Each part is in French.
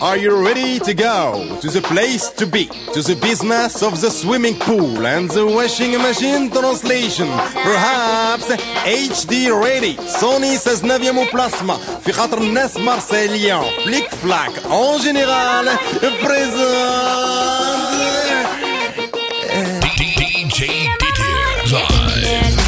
Are you ready to go to the place to be, to the business of the swimming pool and the washing machine translation? Perhaps HD ready. Sony 16e au plasma. في خاطر الناس مارسيليان. فليك فلاك. En général, présente. DJ Didier live.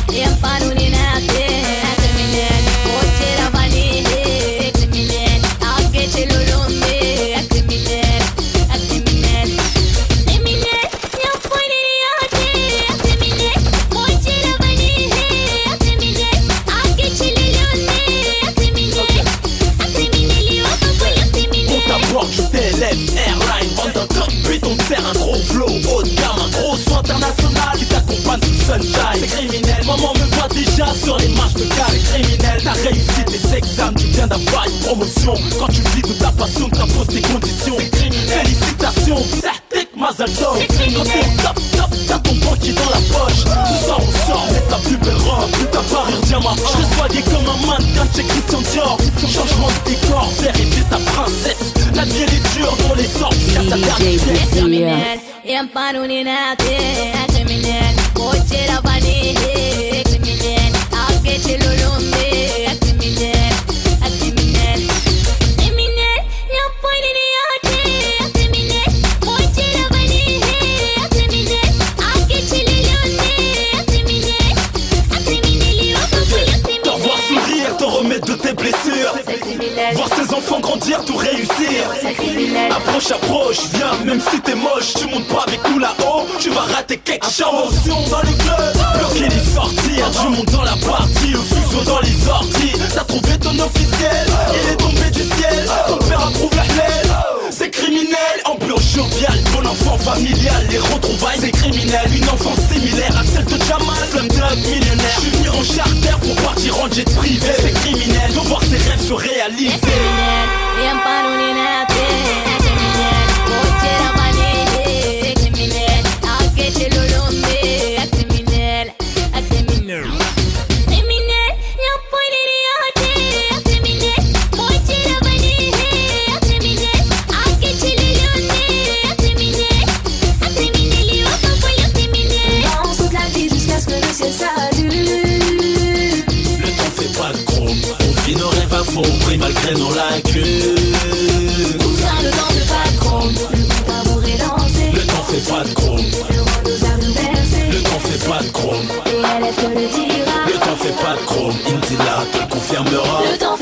sur les marches de C'est criminel, t'as réussi tes examens, tu viens d'avoir une promotion. Quand tu vis de ta passion, t'imposes tes conditions. Félicitations, certek Mazel tov top, top, t'as ton banquier dans la poche. Tout ça on sort, mais ta plus belle robe Ta parure diamant, je te soigné comme un mannequin chez Christian Dior. Changement de décor, faire rêver ta princesse. La vie elle est dure dans les sortes, jusqu'à sa dernière pièce Voir ses enfants grandir, tout réussir. Approche, approche, viens, même si t'es moche Tu montes pas avec nous là-haut, tu vas rater quelque chose. Attention. Dans le club, bloquer les dans la partie, le fuseau dans les orties. T'as trouvé ton officiel, il est tombé du ciel. Ton père approuve la haine c'est criminel, ambiance joviale, bon enfant familial, les retrouvailles c'est criminel, une enfance similaire à celle de Jamal, millionnaire, je suis en charter pour partir en jet privé, c'est criminel, de voir ses rêves se réaliser. Malgré nos lacunes. Tout ça, le temps fait pas de chrome. Le compte à vous est lancé. Le temps fait pas de gros, Le roi nous a le temps fait pas de gros, Et elle te le dira. le temps fait pas de gros, Indila te le confirmera. Le temps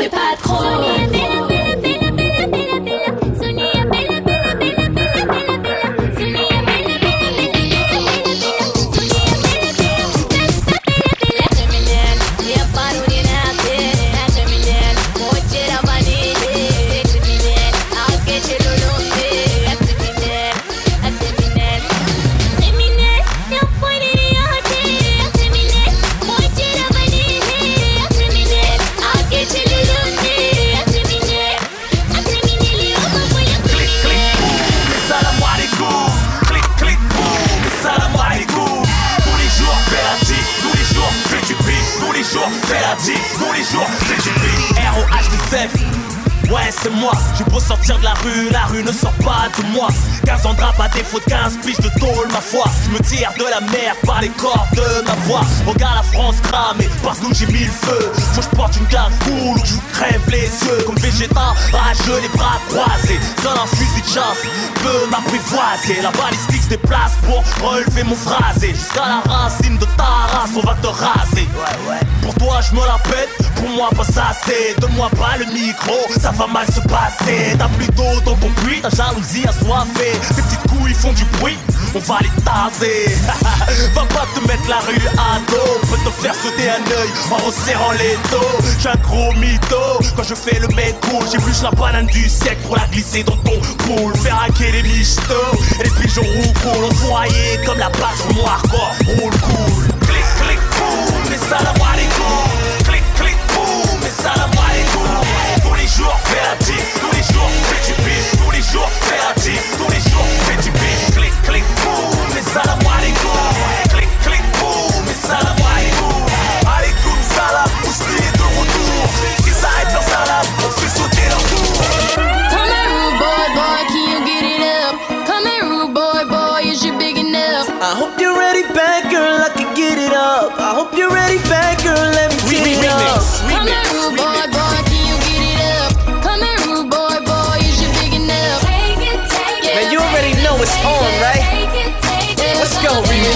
boss. J'ai beau sortir de la rue, la rue ne sort pas de moi. 15 ans de rap à défaut de 15 piges de tôle, ma foi. Je me tire de la mer par les cordes de ma voix. Regarde la France cramée, parce que j'ai mis le feu. Faut que je porte une cool, ou je vous crève les yeux. Comme Vegeta, rageux, les bras croisés. Seul un fusil de chasse peut m'apprivoiser. La balistique se déplace pour relever mon phrasé. Jusqu'à la racine de ta race, on va te raser. Pour toi, je me la pète, pour moi, pas ça c'est. Donne-moi pas le micro, ça va mal se passer. T'as plus d'eau dans ton puits, ta jalousie assoiffée. Tes petites couilles font du bruit, on va les taser. va pas te mettre la rue à dos, peut te faire sauter un œil en resserrant les dos. J'ai un gros mytho, quand je fais le mec cool, j'épluche la banane du siècle pour la glisser dans ton pool. Faire hacker les michtos, et les pigeons roucoulent, envoyés comme la base mon hardcore, roule cool. Clic, clic, boum, salam alaikum. Clic, clic, boum, salam alaikum. Tous les jours, fais la les jours, du beat, tous les jours, tique, tous les jours,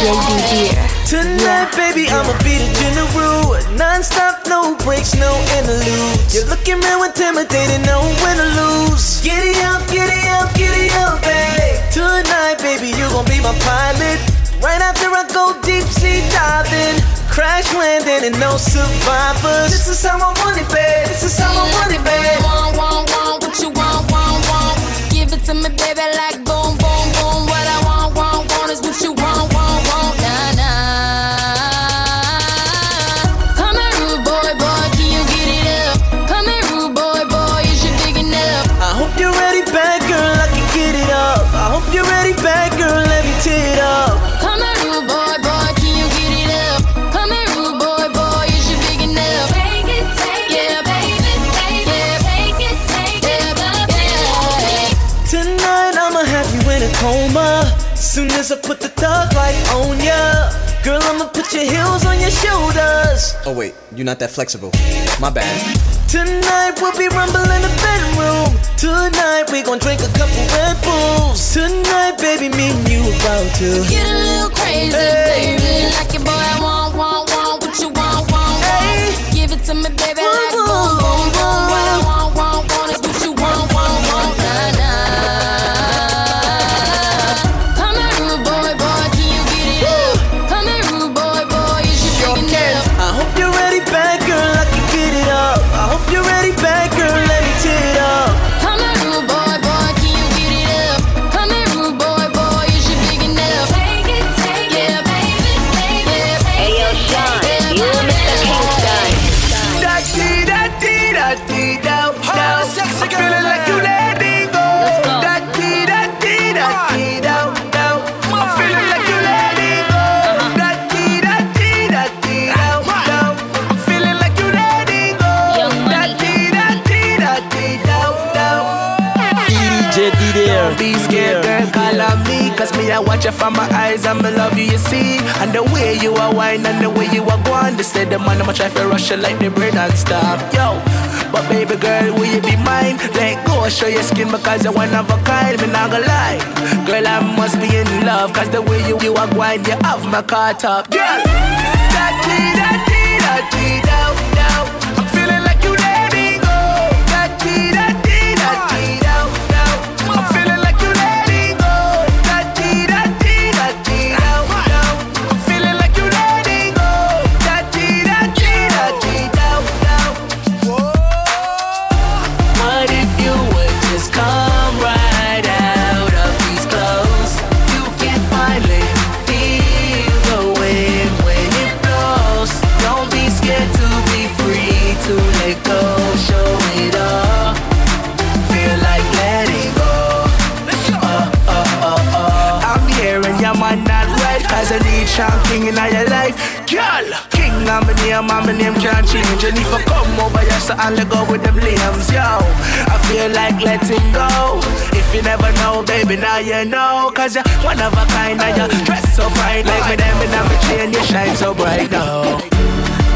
Tonight, baby, I'ma be the general. Non-stop, no breaks, no interludes. You're looking real intimidated, no when to lose. Giddy up, giddy up, giddy up, babe. Tonight, baby, you gon' be my pilot. Right after I go deep sea diving, crash landing and no survivors. This is how I want it, babe. This is how I want it, babe. Want, want, want, what you want, want, want. Give it to me, baby, like thug life on ya, girl I'ma put your heels on your shoulders. Oh wait, you're not that flexible. My bad. Tonight we'll be rumbling in the bedroom. Tonight we gon' drink a couple Red Bulls. Tonight, baby, me and you about to. Get a little crazy, Hey. baby. Like it, boy, I want, want, want what you want, want, Hey. Give it to me, baby, Boom, like boom, boom, boom, boom, boom. What I boom. Be scared, girl, call on me Cause me, I watch you from my eyes I'm going to love you, you see. And the way you are wine and the way you are going They say the man, I'ma try to rush you like the brain and stop Yo, but baby girl, will you be mine? Let go, show your skin because you're one of a kind Me not gonna lie. Girl, I must be in love Cause the way you, you are going, you have my car top Girl, da dee da dee da dee da da Cause I need Sean King in your life. Girl, King I'm my name, I'm my name can't change. And if I come over here so I'll go with them limbs Yo, I feel like letting go. If you never know, baby, now you know. Cause you're one of a kind and you dress so fine. Like me them in a chain, you shine so bright now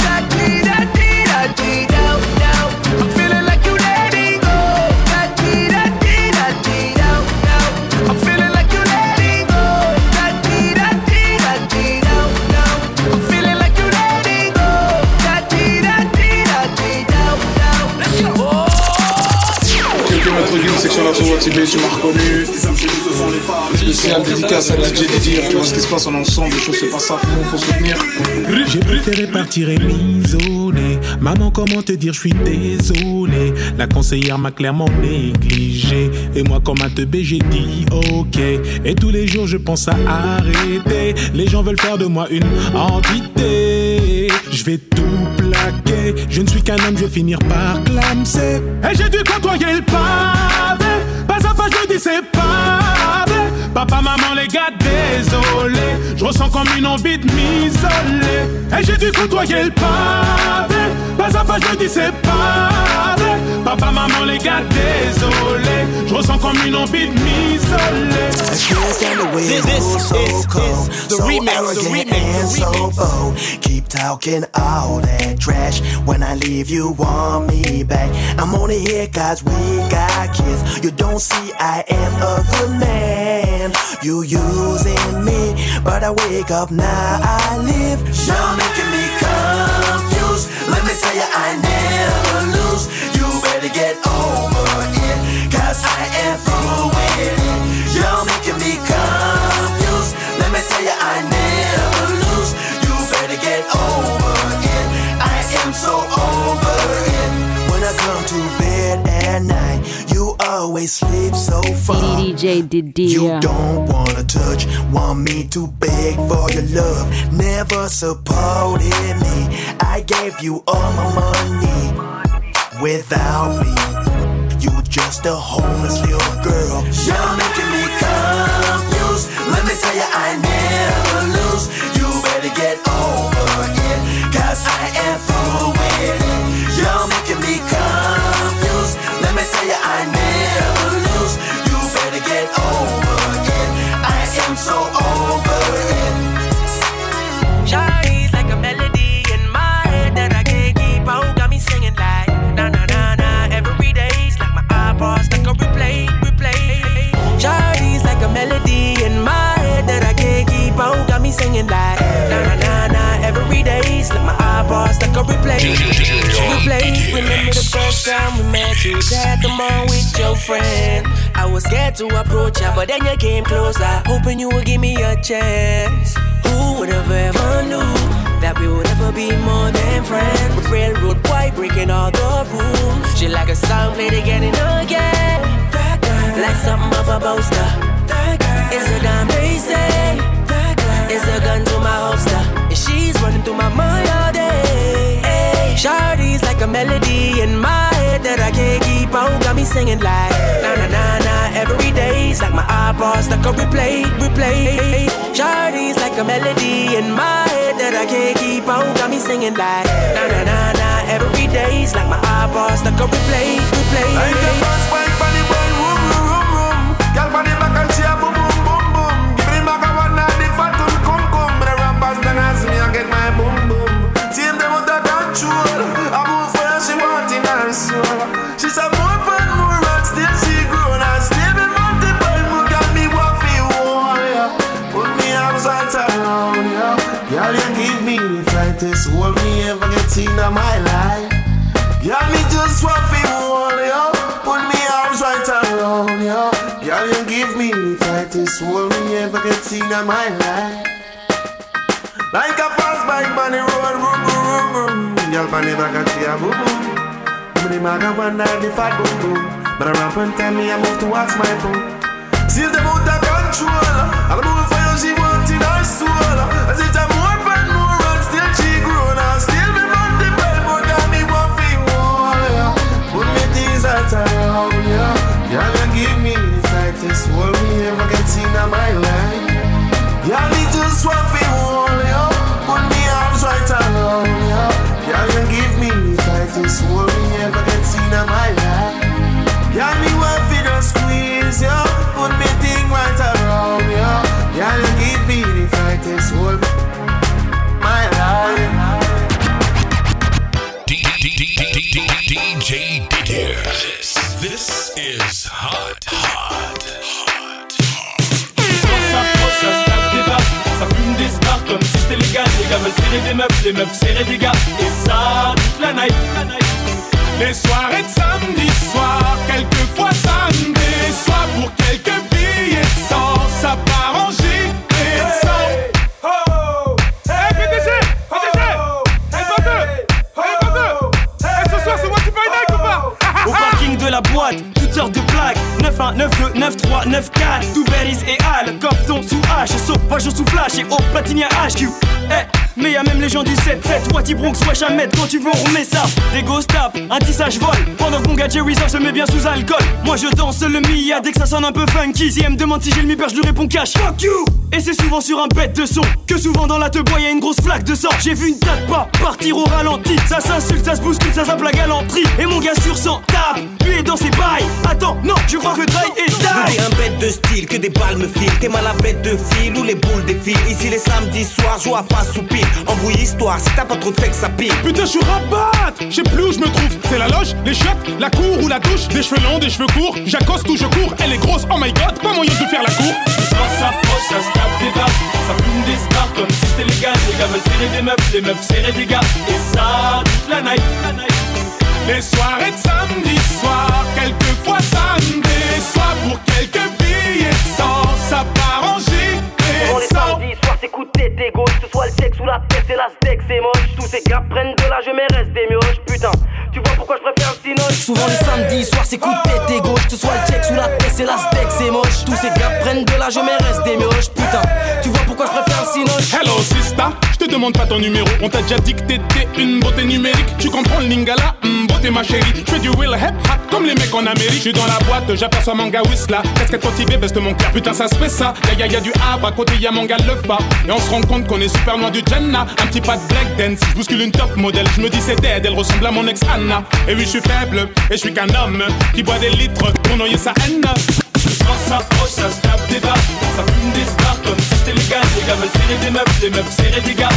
Da dee da Tu m'as reconnu. Dédicace à DJ tu vois ce qui se passe, est ensemble, les choses faut soutenir. J'ai préféré partir et m'isoler. Maman, comment te dire, je suis désolé. La conseillère m'a clairement négligé. Et moi, comme un teubé, j'ai dit ok. Et tous les jours, je pense à arrêter. Les gens veulent faire de moi une entité. Je vais tout Je ne suis qu'un homme, je vais finir par clamser. Et j'ai dû côtoyer le pavé. Pas à pas, je dis c'est pas. Papa, maman, les gars, désolé. Je ressens comme une envie de m'isoler. Et j'ai dû côtoyer le pavé. Pas à pas, je dis c'est pas vrai. Papa, maman, les gars, désolé. Je ressens comme une envie de m'isoler. This, this is, is the remix, the remix, and the so bold. Keep talking all that trash. When I leave, you want me back. I'm only here cause we got kids. You don't see I am a good man. You using me, but I wake up now. I live. You're making me confused. Let me tell you, I never lose. You better get over it, cause I am through with it. You're making me confused. Let me tell you, I never lose. You better get over it. I am so over it. When I come to bed at night, you always sleep so far. DJ Didier. You don't wanna touch, want me to beg for your love. Never supported me. I gave you all my money without me. You just a homeless little girl. You're making me confused. Let me tell you, I never lose. You better get over it, cause I am through like my iPod stuck replay, replay. Remember the first time we met you at the mall with your friend. I was scared to approach ya, but then you came closer, hoping you would give me a chance. Who would have ever knew that we would ever be more than friends? Railroad white breaking all the rules. She like a song played again and again. Like something of a boaster. It's a damn they say. It's a gun to my holster. And she's running through my mind all day. Shawty's like a melody in my head that I can't keep out. Got me singing like na na na na every day's like my iPod stuck on replay, replay. Shawty's like a melody in my head that I can't keep out. Got me singing like na na na na every day's like my iPod stuck on replay, replay. Like the first bike control. I she want in her soul. More fun, more and still she grown got me feel. Put me arms right around. Girl, you give me the brightest hold me ever get in my life. Girl, me just want to hold. Put me arms right around you. Girl, you give me the tightest hold me ever get in my life. Like a fast bike on the road, room, room girl pan the back and she a boo boo. Me the maga one night if I boom boom. But a rap and tell me I move towards my boo. Still the motor control. I move for you, she wanted her soul. As it a DJ Didier. This is hot, hot, hot. Ça se des barres Ça fume des comme si c'était légal Les gars veulent serrer des meufs, les meufs serrer des gars Et ça toute la night. Les soirées de samedi soir, quelquefois ça me déçoit pour quelques billets de sang, 9, 2, 9, 3, 9, 4 Tout Beris et Al, Copton sous H. Sauvage sous Flash. Et au Platinia HQ hey, mais y'a même les gens du 7-7 Wati Bronx, wesh Ahmed, quand tu veux on remet ça. Des ghost tap, un tissage vol Pendant que mon gars Jerry se met bien sous alcool. Moi je danse le Mia. Dès que ça sonne un peu funky Si elle me demande si j'ai le mi je lui réponds cash. Fuck you! Et c'est souvent sur un bête de son. Que souvent dans la tebois y'a une grosse flaque de sang. J'ai vu une tête pas partir au ralenti. Ça s'insulte, ça se bouscule, ça zappe la galanterie. Et mon gars sur 100 tape, lui est dans ses bails. Attends, non, je crois que T'es un bête de style, que des balles me filent T'es mal à bête de fil ou les boules défilent Ici les samedis soirs, joue à face ou pile Embrouille histoire, si t'as pas trop de fait que ça pile Putain, je suis rabat Je sais plus où je me trouve. C'est la loge, les chiottes, la cour ou la douche. Des cheveux longs, des cheveux courts. J'accoste ou je cours. Elle est grosse, oh my god, pas moyen de faire la cour. Les gens s'approchent, ça se tape des barres Ça fume des spars comme si c'était légal Les gars veulent serrer des meufs, les meufs serrer des gars Et ça toute la night, la night. Les soirées de samedi soir, quelquefois ça déçoit pour quelques billets de sang, ça part en Souvent les samedis soirs c'est coup de tête et gauche Que ce soit le sexe ou la tête c'est la steak c'est moche. Tous ces gars prennent de l'âge mais restent des mioches. Putain tu vois pourquoi je préfère le cinoche Souvent les samedis soirs c'est coup de tête et gauche Que ce soit le check ou la tête c'est la steak c'est moche. Tous ces gars prennent de l'âge mais restent des mioches. Putain tu vois pourquoi je préfère le cinoche Hello demande pas ton numéro On t'a déjà dit que t'étais une beauté numérique. Tu comprends lingala, hum, beauté ma chérie. Je fais du will hip hop comme les mecs en Amérique. Je suis dans la boîte, j'aperçois mon gars Whistla Casquette motivée, veste mon cœur Putain ça se fait ça, ya ya ya du Havre À côté y'a mon gars le fa Et on se rend compte qu'on est super loin du Jenna. Un petit pas de black dance, je bouscule une top modèle. Je me dis c'est dead, elle ressemble à mon ex Anna. Et oui je suis faible, et je suis qu'un homme Qui boit des litres pour noyer sa haine. Les gens s'approchent, ça se tape des barres Ça fume des comme si c'était légal. Les gars veulent serrer des meufs, les meufs serrer des gars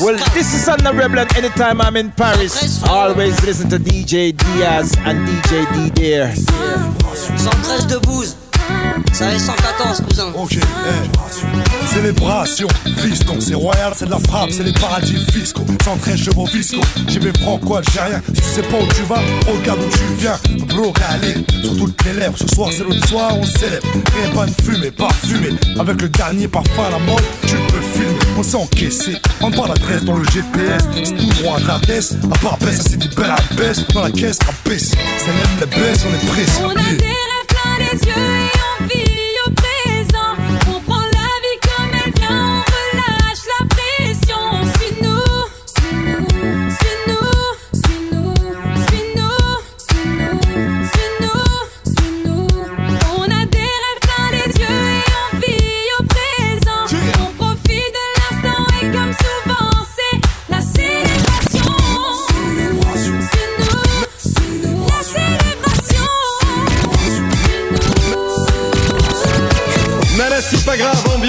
Well, this is on the Rebel anytime I'm in Paris. I always listen to DJ Diaz and DJ Didier. 113 de bouse. Ça est 114, cousin. Ok, eh. Célébration, fiston, c'est royal, c'est de la frappe, c'est les paradis fiscaux. 113 chevaux fiscaux, j'y vais franco algérien. Si tu sais pas où tu vas, regarde où tu viens. Bro, calé, sur toutes les lèvres. Ce soir, c'est l'autre soir, on célèbre. Rien pas de fumée, parfumé. Avec le dernier parfum à la mode, tu peux filmer. On s'est encaissé, on pas l'adresse dans le GPS. C'est tout droit à la baisse. À part baisse, c'est du bel à baisse. Dans la caisse, à baisse. C'est même la baisse, on est pressé. On a des rêves plein les yeux et on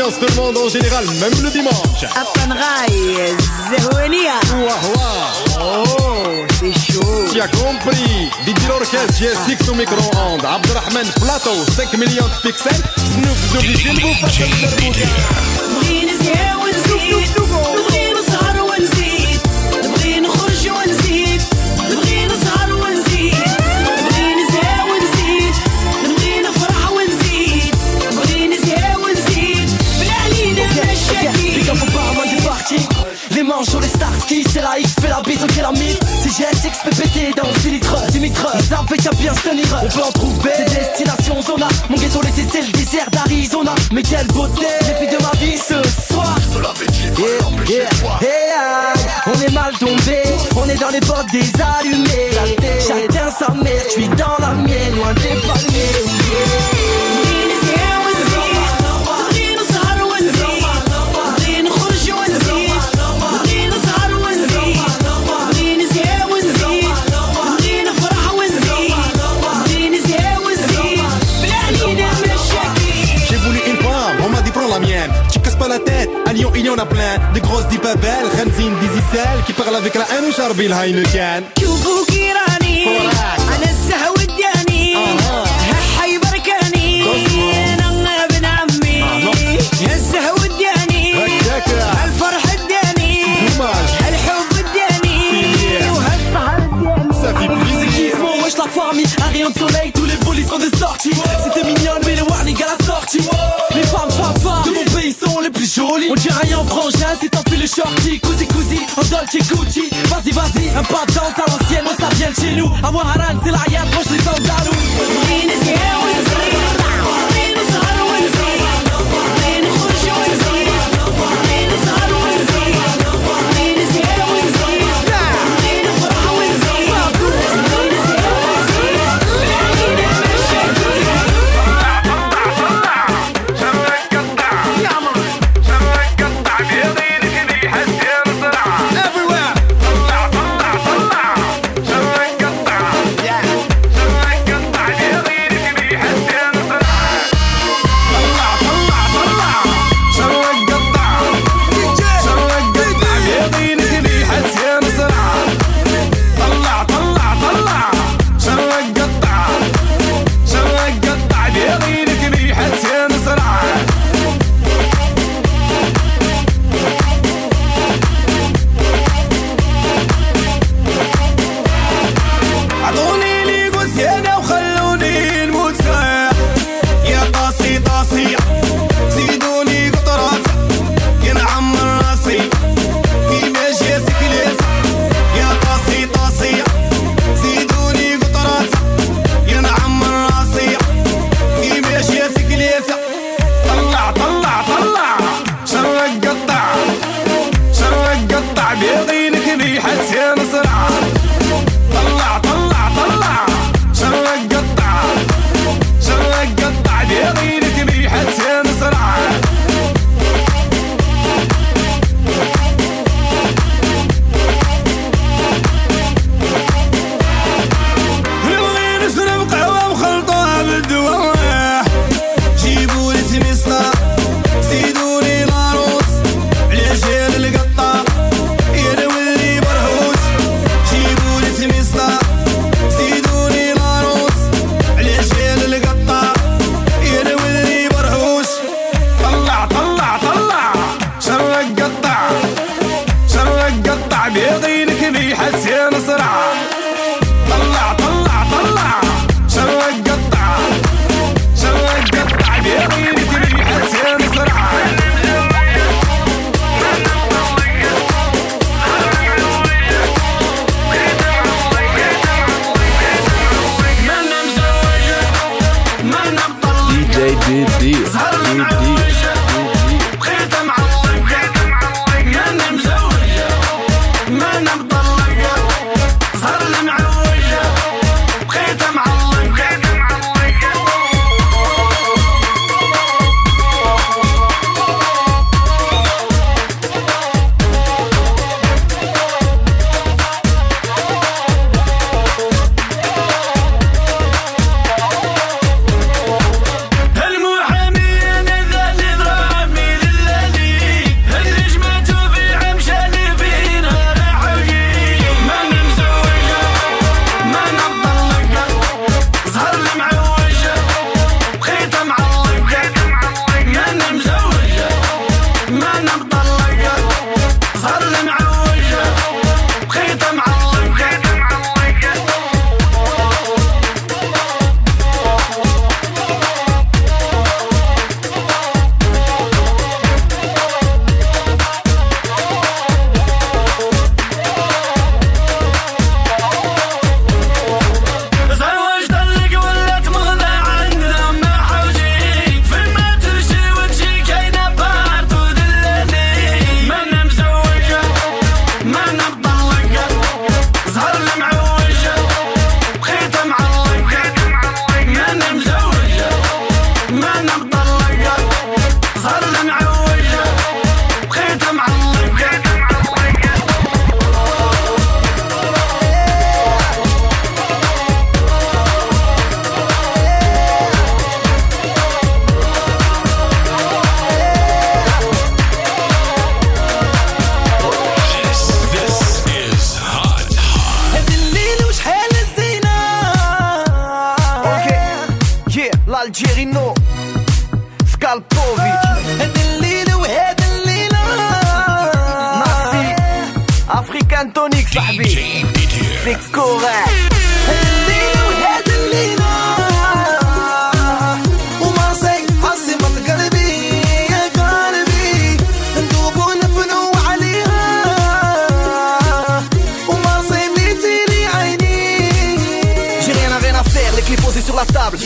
on se demande en général, même le dimanche. Apanrai, Zéoenia. Ouah, Oh, c'est chaud. Tu as compris. DJ l'orchestre, GSX au micro-ondes. Abdelrahman Plato, 5 millions de pixels. Snoop Doggy, vous fasse le bouquin. Bise au pyramide C'est GSX PPT dans 6 litres 10 litres Ils savent qu'à bien se tenir. On peut en trouver Des destinations zona Mon ghetto l'été c'est le désert d'Arizona. Mais quelle beauté Les filles de ma vie ce soir. Yeah, yeah, yeah, On est mal tombé. On est dans les bottes des allumés. Chacun sa mère. Je suis dans la mienne Loin des palmiers en a plein. Des grosses dit pas belles, Khanzine, Dizicel, qui parle avec la haine ou Charbil Heineken. On dit rien en frangin, si t'enfiles le shorty Cousi, cousi, en Dolce Gucci Vas-y, vas-y, un pas de danse à l'ancienne, ça vient de chez nous moi, Haran, c'est la yad, moi je افريكان تونيك صاحبي سي كوريكت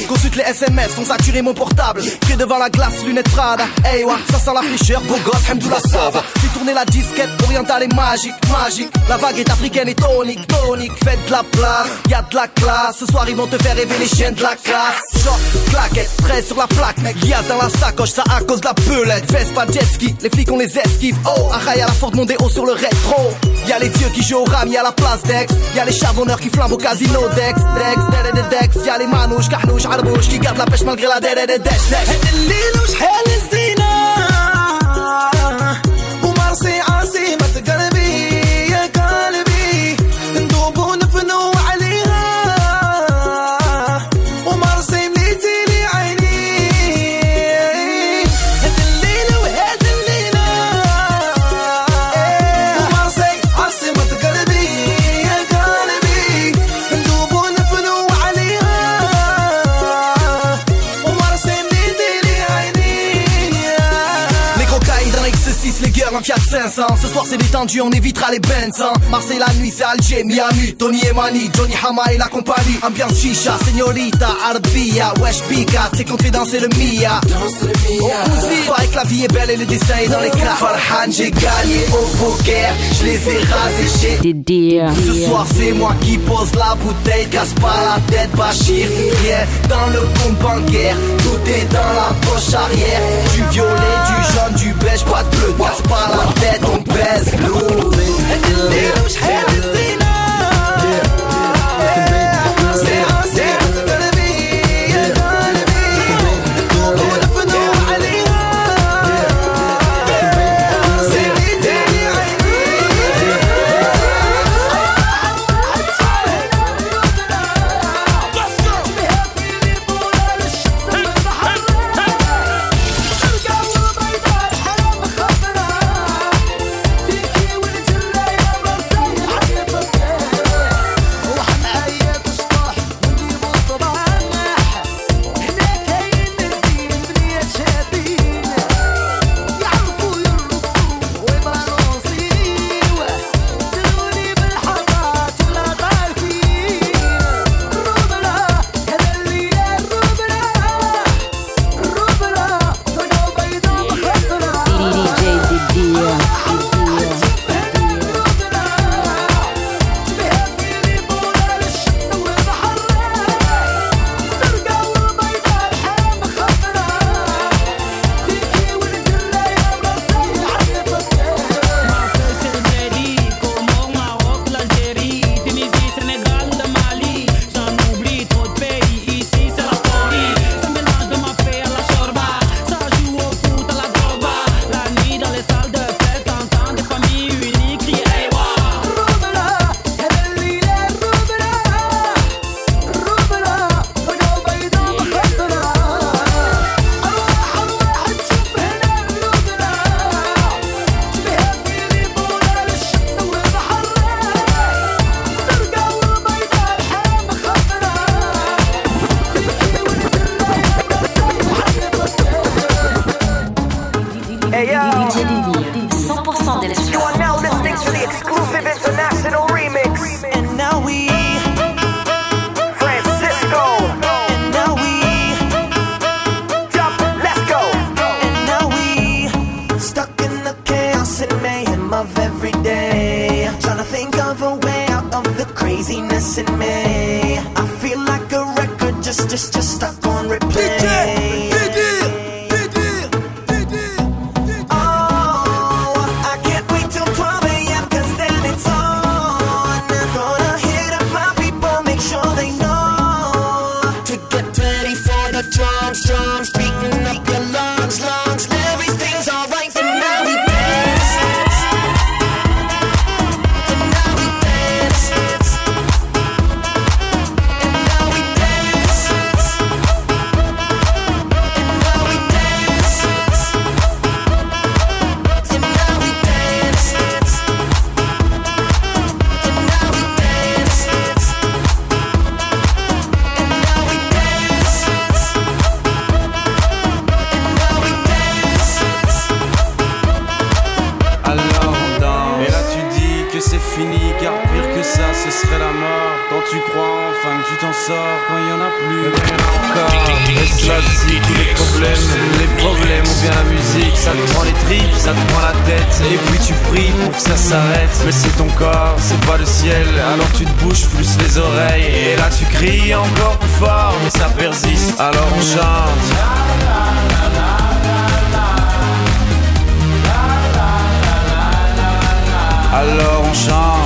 la. Consulte les SMS, font saturer mon portable. Près devant la glace, lunettes Prada. Hey wa, ça sent la fraîcheur, beau gosse, Hamdoullah ça va. Fais tourner la disquette, orientale et magique, magique. La vague est africaine et tonique, tonique. Faites de la place, y a de la classe. Ce soir ils vont te faire rêver les chiens de la classe. Short, claquette, prêt sur la plaque, mec. Lias dans la sacoche, ça à cause de la pelette. Veste pas jet ski, les flics on les esquive. Oh, Arraille à la Ford Mondeo sur le rétro. Y a les dieux qui jouent au ram, y a la place d'ex. Y a les charbonneurs qui flambent au casino Dex, Dex, Dex, Dex. Y a les manouches, carnouches, barbouche qui garde la pêche malgré la dette et des dettes. Elle confiança les girls en Fiat 500 Ce soir c'est détendu, on évitera les Benz hein. Marseille la nuit c'est Alger, Miami. Tony et Mani, Johnny Hama et la compagnie. Ambiance chicha, señorita, Arbia Wesh Pika, c'est qu'on fait danser le Mia. Danse le Mia. Paraît que la vie est belle et le destin est dans les cartes Farhan, j'ai gagné au poker. Je les ai rasés chez Ce soir c'est moi qui pose la bouteille. Casse pas la tête, Bachir. Rien dans le compte bancaire Tout est dans la poche arrière. Du violet, du jaune, du beige Pas de bleu, casse pas la tête, حياتهم باس الاولي انا مش حياتهم ça persiste, alors on chante. Alors on chante.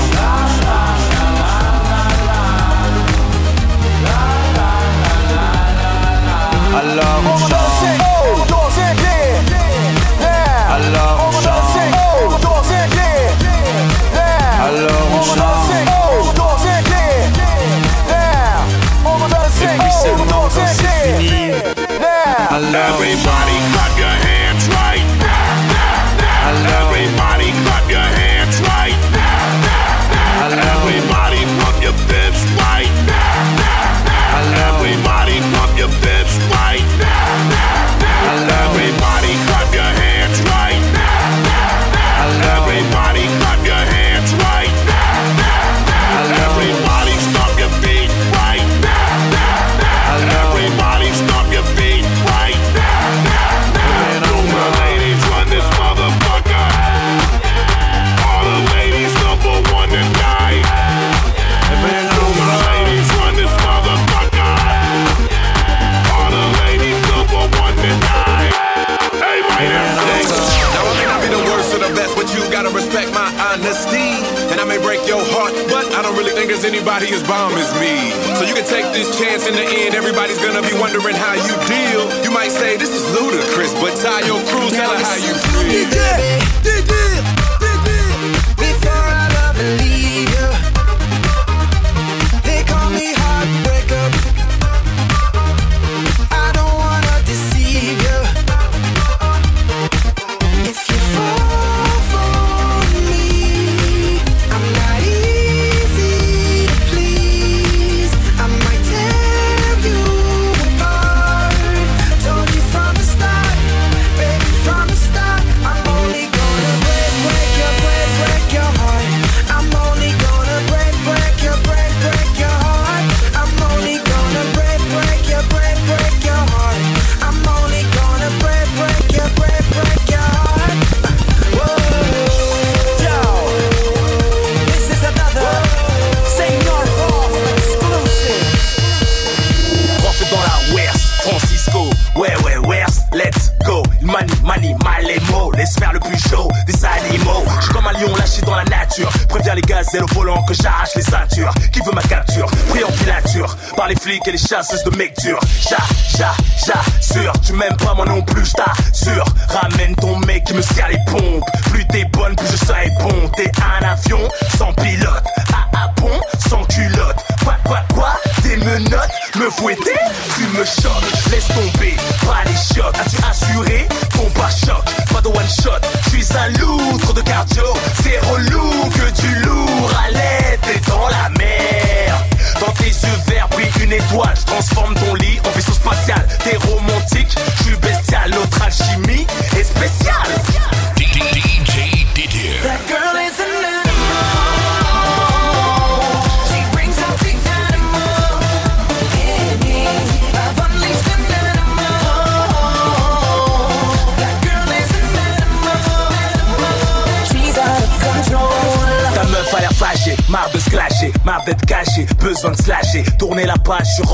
down. Everybody everybody is bomb as me. So you can take this chance in the end, everybody's gonna be wondering how you deal. You might say this is ludicrous, but tie your crew, tell her how you feel. quelle est chasse de mec dur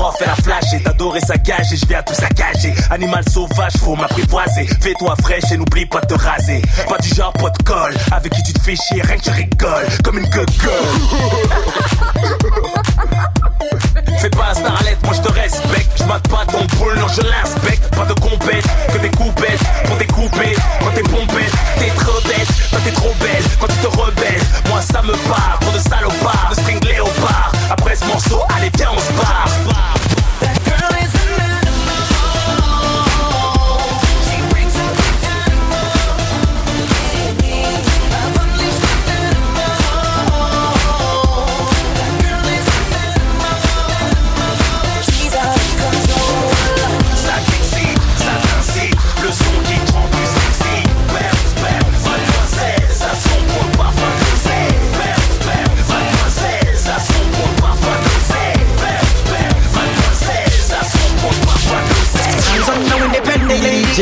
la page, je suis off, elle a flashé. T'adorer sa gage et je viens tout saccager. Animal sauvage, faut m'apprivoiser. Fais-toi fraîche et n'oublie pas de te raser. Pas du genre pot de colle, avec qui tu te fais chier, rien que tu rigoles. Comme une gueule. Fais pas un starlet, moi je te respecte. Je pas ton boule, non je l'inspecte. Pas de compète, que des coupettes pour découper. Quand t'es pompette, t'es trop bête. Toi t'es trop belle, quand tu te rebelles. Moi ça me part, trop de salopards, de string léopard. Après ce morceau, allez viens on se barre.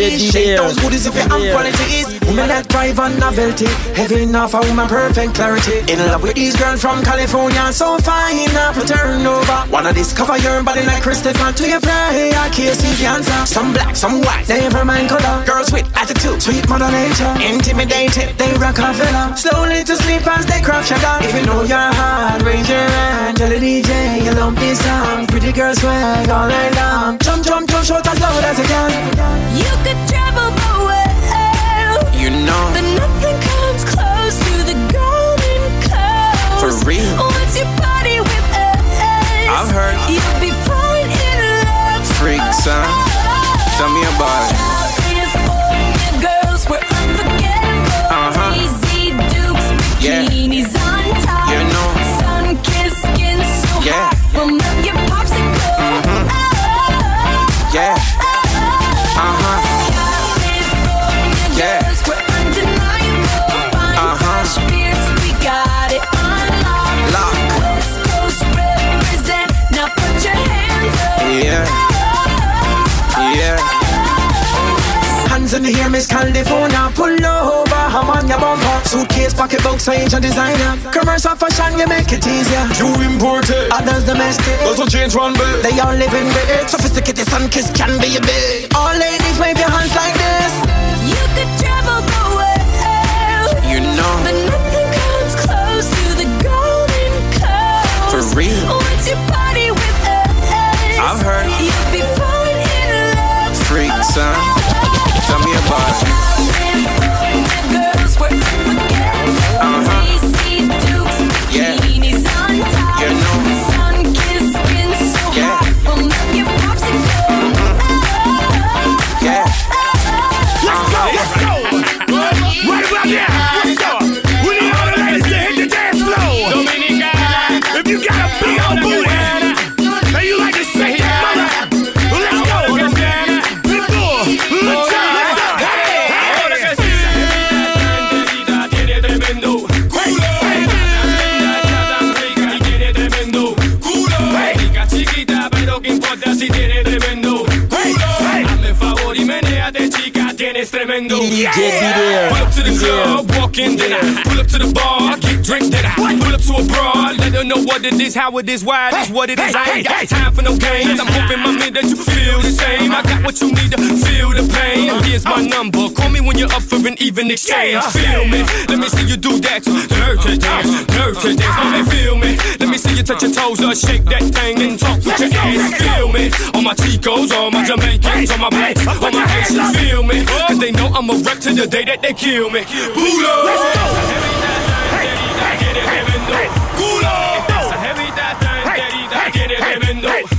shake those booties if your hand quality is. Women that thrive on novelty. Heavy enough a woman perfect clarity. In love with these girls from California So fine up turn over. Wanna discover your body like Christopher To your fly, I answer Some black, some white, never mind color Girls with attitude, sweet mother nature. Intimidated, they rock a fella Slowly to sleep as they craft sugar. If you know your heart, raise your hand Tell the DJ you love this song Pretty girl swag all night long. Jump, jump, jump, shout as loud as you can. You could Son. Tell me about it. Suitcase, pocketbook, size and designer. Commercial fashion, you make it easier. You imported. Others domestic. Also change one bill. They all live in bed. Sophisticated sun kiss can be a bit. All ladies wave your hands like this. You could travel the world, You know. but nothing comes close to the golden coast. For real. Once you party with us, I've heard. you'll be falling in love. Freak, son. Tremendo. Pull up to the club, walk in, then I pull up to the bar, get drinks, then I pull up to a broad, let her know what it is, how it is, why it is, what it is. I ain't got time for no games. I'm hoping, my man, that you feel the same. I got what you need to feel the pain. Uh, Here's my uh. number. Call me when you're up for an even exchange. Feel me? Let me see you do that uh, dirty dance, dirty dance. Let me feel me? Let me see you touch your toes or shake that thing and talk with your ass. Feel me? All my Chicos, all my Jamaicans, all my blacks, all my Haitians. Feel me? Cause they know I'm a wreck to the day that they kill me. Pull up. Let's go tiene tremendo culo. Esta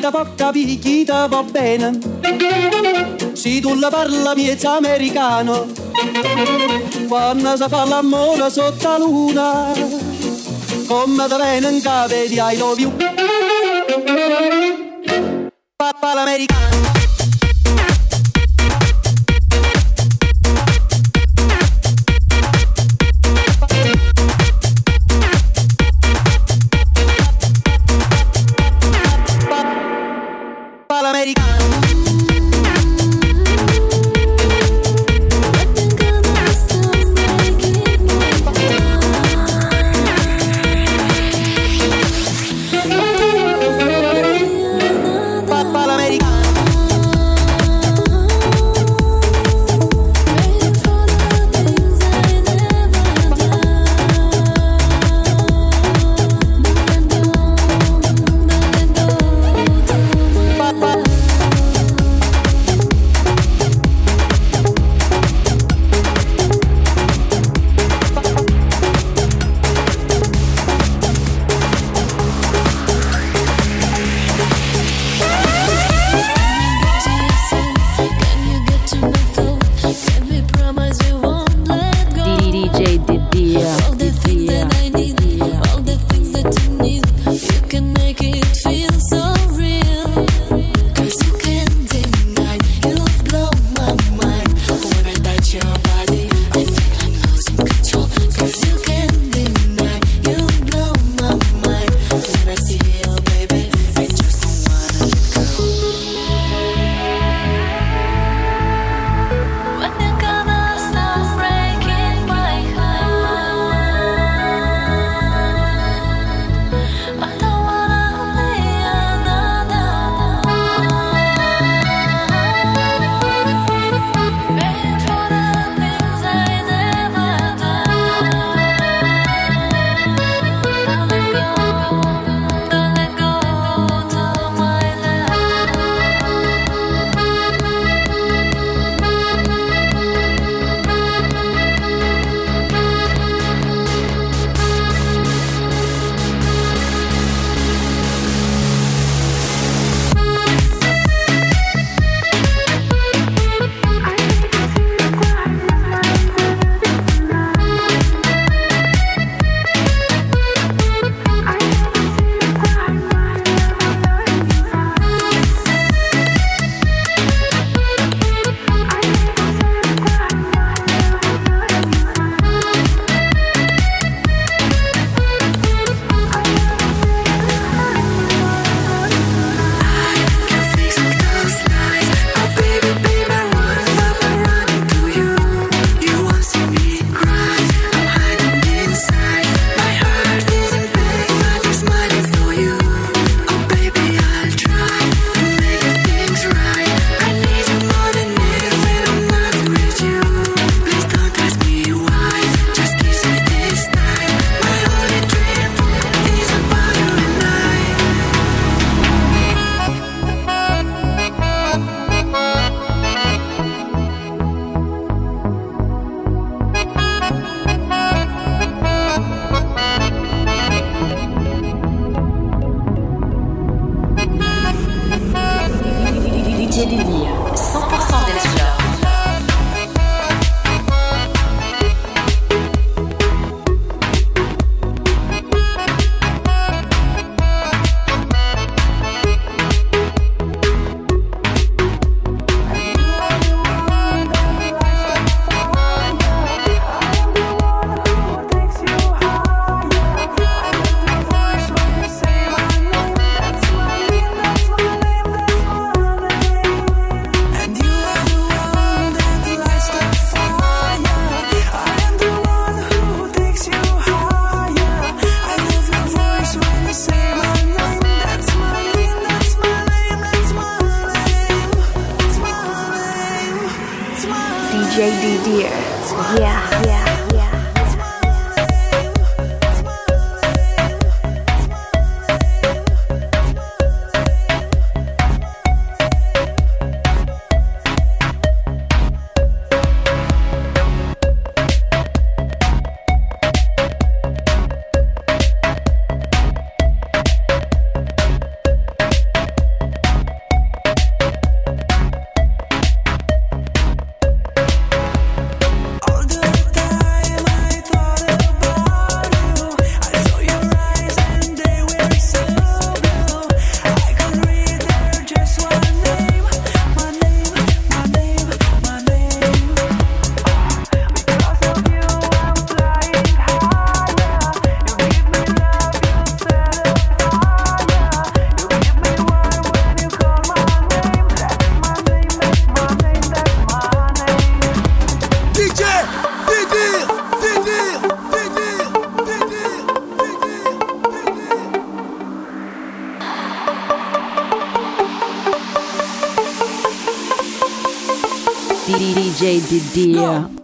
da porca picchita va bene. Se tu la parla miezza americano, quando si fa l'amore sotto la luna, come da bene cave di I love you. Papà l'americano. did Dear.